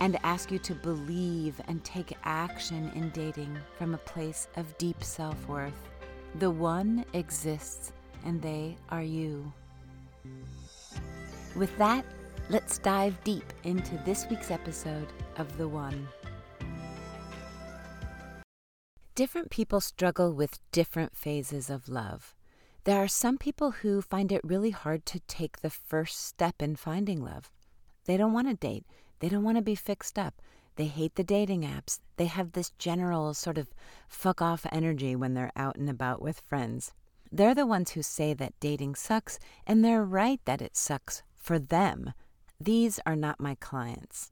and ask you to believe and take action in dating from a place of deep self worth. The one exists, and they are you. With that, let's dive deep into this week's episode of The One. Different people struggle with different phases of love. There are some people who find it really hard to take the first step in finding love. They don't want to date, they don't want to be fixed up. They hate the dating apps. They have this general sort of fuck off energy when they're out and about with friends. They're the ones who say that dating sucks, and they're right that it sucks for them. These are not my clients.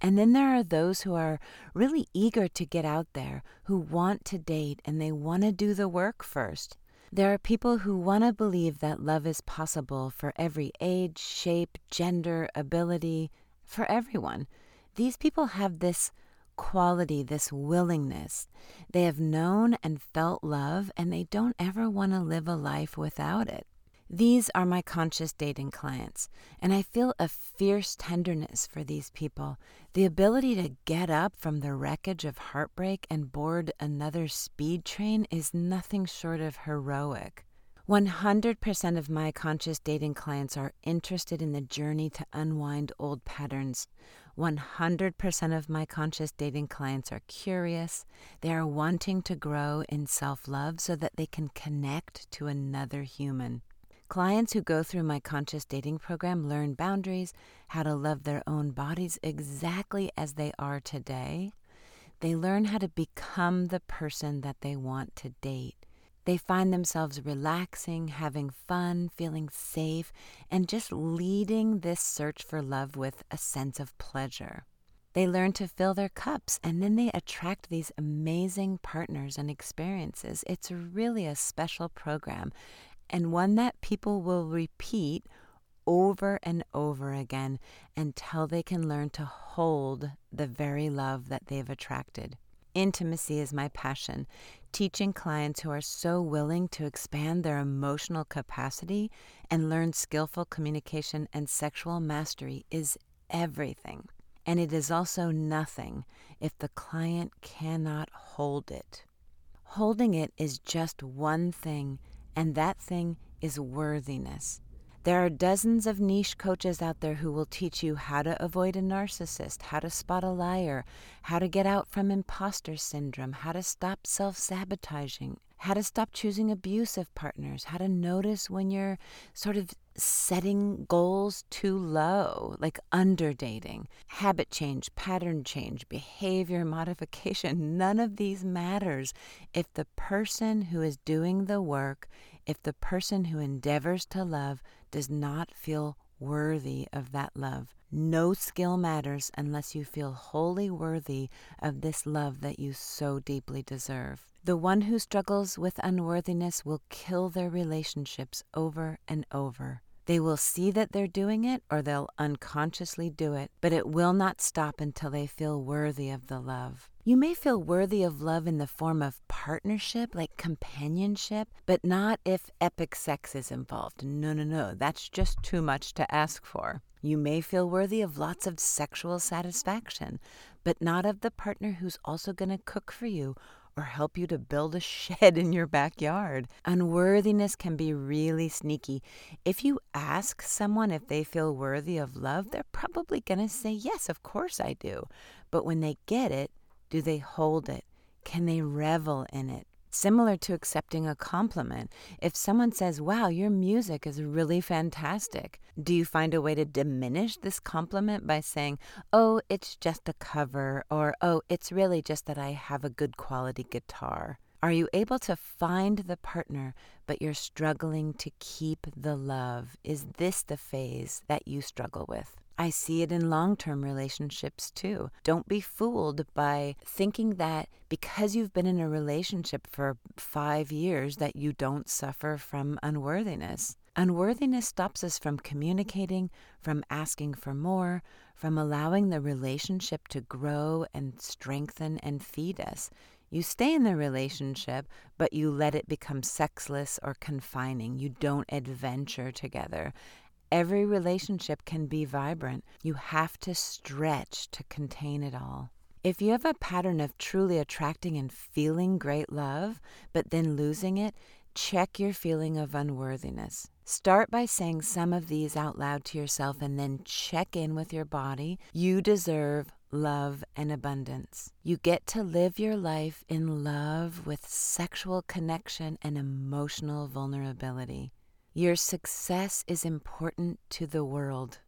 And then there are those who are really eager to get out there, who want to date, and they want to do the work first. There are people who want to believe that love is possible for every age, shape, gender, ability, for everyone. These people have this quality, this willingness. They have known and felt love, and they don't ever want to live a life without it. These are my conscious dating clients, and I feel a fierce tenderness for these people. The ability to get up from the wreckage of heartbreak and board another speed train is nothing short of heroic. 100% of my conscious dating clients are interested in the journey to unwind old patterns. 100% of my conscious dating clients are curious. They are wanting to grow in self love so that they can connect to another human. Clients who go through my conscious dating program learn boundaries, how to love their own bodies exactly as they are today. They learn how to become the person that they want to date. They find themselves relaxing, having fun, feeling safe, and just leading this search for love with a sense of pleasure. They learn to fill their cups and then they attract these amazing partners and experiences. It's really a special program and one that people will repeat over and over again until they can learn to hold the very love that they've attracted. Intimacy is my passion. Teaching clients who are so willing to expand their emotional capacity and learn skillful communication and sexual mastery is everything. And it is also nothing if the client cannot hold it. Holding it is just one thing, and that thing is worthiness. There are dozens of niche coaches out there who will teach you how to avoid a narcissist, how to spot a liar, how to get out from imposter syndrome, how to stop self sabotaging, how to stop choosing abusive partners, how to notice when you're sort of setting goals too low, like underdating, habit change, pattern change, behavior modification. None of these matters if the person who is doing the work, if the person who endeavors to love does not feel worthy of that love. No skill matters unless you feel wholly worthy of this love that you so deeply deserve. The one who struggles with unworthiness will kill their relationships over and over. They will see that they're doing it or they'll unconsciously do it, but it will not stop until they feel worthy of the love. You may feel worthy of love in the form of partnership, like companionship, but not if epic sex is involved. No, no, no, that's just too much to ask for. You may feel worthy of lots of sexual satisfaction, but not of the partner who's also going to cook for you or help you to build a shed in your backyard. Unworthiness can be really sneaky. If you ask someone if they feel worthy of love, they're probably going to say, Yes, of course I do. But when they get it, do they hold it? Can they revel in it? Similar to accepting a compliment. If someone says, Wow, your music is really fantastic, do you find a way to diminish this compliment by saying, Oh, it's just a cover, or Oh, it's really just that I have a good quality guitar? Are you able to find the partner, but you're struggling to keep the love? Is this the phase that you struggle with? I see it in long term relationships too. Don't be fooled by thinking that because you've been in a relationship for five years that you don't suffer from unworthiness. Unworthiness stops us from communicating, from asking for more, from allowing the relationship to grow and strengthen and feed us. You stay in the relationship, but you let it become sexless or confining. You don't adventure together. Every relationship can be vibrant. You have to stretch to contain it all. If you have a pattern of truly attracting and feeling great love, but then losing it, check your feeling of unworthiness. Start by saying some of these out loud to yourself and then check in with your body. You deserve love and abundance. You get to live your life in love with sexual connection and emotional vulnerability. Your success is important to the world.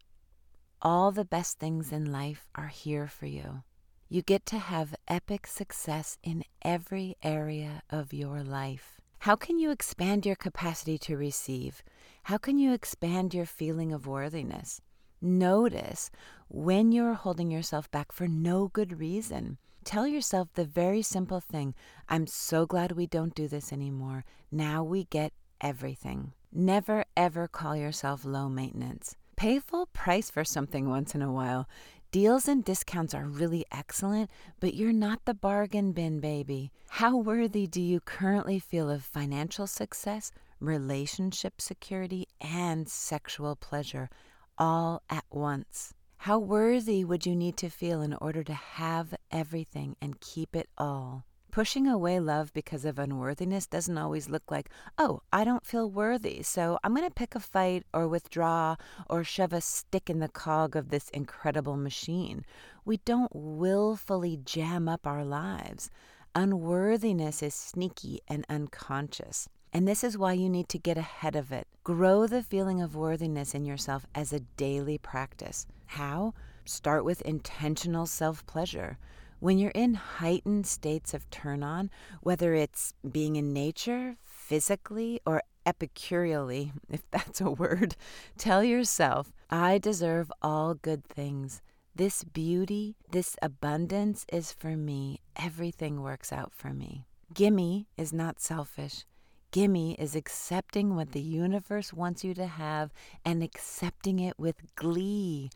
All the best things in life are here for you. You get to have epic success in every area of your life. How can you expand your capacity to receive? How can you expand your feeling of worthiness? Notice when you're holding yourself back for no good reason. Tell yourself the very simple thing I'm so glad we don't do this anymore. Now we get everything. Never ever call yourself low maintenance. Pay full price for something once in a while. Deals and discounts are really excellent, but you're not the bargain bin, baby. How worthy do you currently feel of financial success, relationship security, and sexual pleasure all at once? How worthy would you need to feel in order to have everything and keep it all? Pushing away love because of unworthiness doesn't always look like, oh, I don't feel worthy, so I'm going to pick a fight or withdraw or shove a stick in the cog of this incredible machine. We don't willfully jam up our lives. Unworthiness is sneaky and unconscious. And this is why you need to get ahead of it. Grow the feeling of worthiness in yourself as a daily practice. How? Start with intentional self pleasure. When you're in heightened states of turn on, whether it's being in nature, physically, or epicureally, if that's a word, tell yourself, I deserve all good things. This beauty, this abundance is for me. Everything works out for me. Gimme is not selfish. Gimme is accepting what the universe wants you to have and accepting it with glee.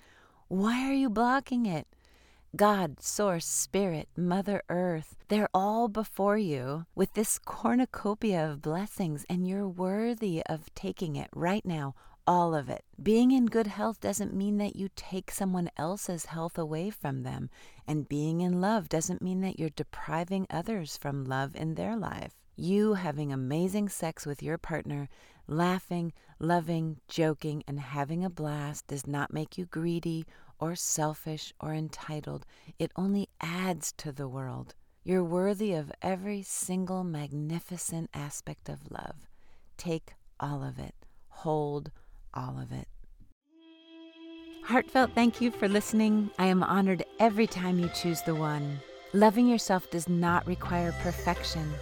Why are you blocking it? God, Source, Spirit, Mother Earth, they're all before you with this cornucopia of blessings, and you're worthy of taking it right now, all of it. Being in good health doesn't mean that you take someone else's health away from them, and being in love doesn't mean that you're depriving others from love in their life. You having amazing sex with your partner, laughing, loving, joking, and having a blast does not make you greedy or selfish or entitled. It only adds to the world. You're worthy of every single magnificent aspect of love. Take all of it. Hold all of it. Heartfelt thank you for listening. I am honored every time you choose the one. Loving yourself does not require perfection.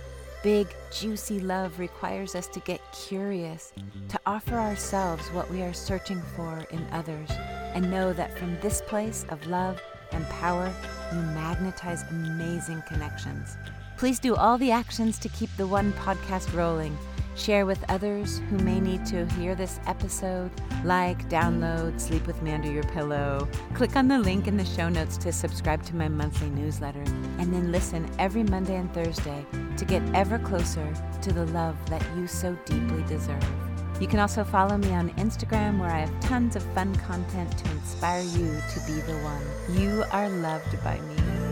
Big, juicy love requires us to get curious, to offer ourselves what we are searching for in others and know that from this place of love and power, you magnetize amazing connections. Please do all the actions to keep the One podcast rolling. Share with others who may need to hear this episode. Like, download, sleep with me under your pillow. Click on the link in the show notes to subscribe to my monthly newsletter. And then listen every Monday and Thursday to get ever closer to the love that you so deeply deserve. You can also follow me on Instagram where I have tons of fun content to inspire you to be the one. You are loved by me.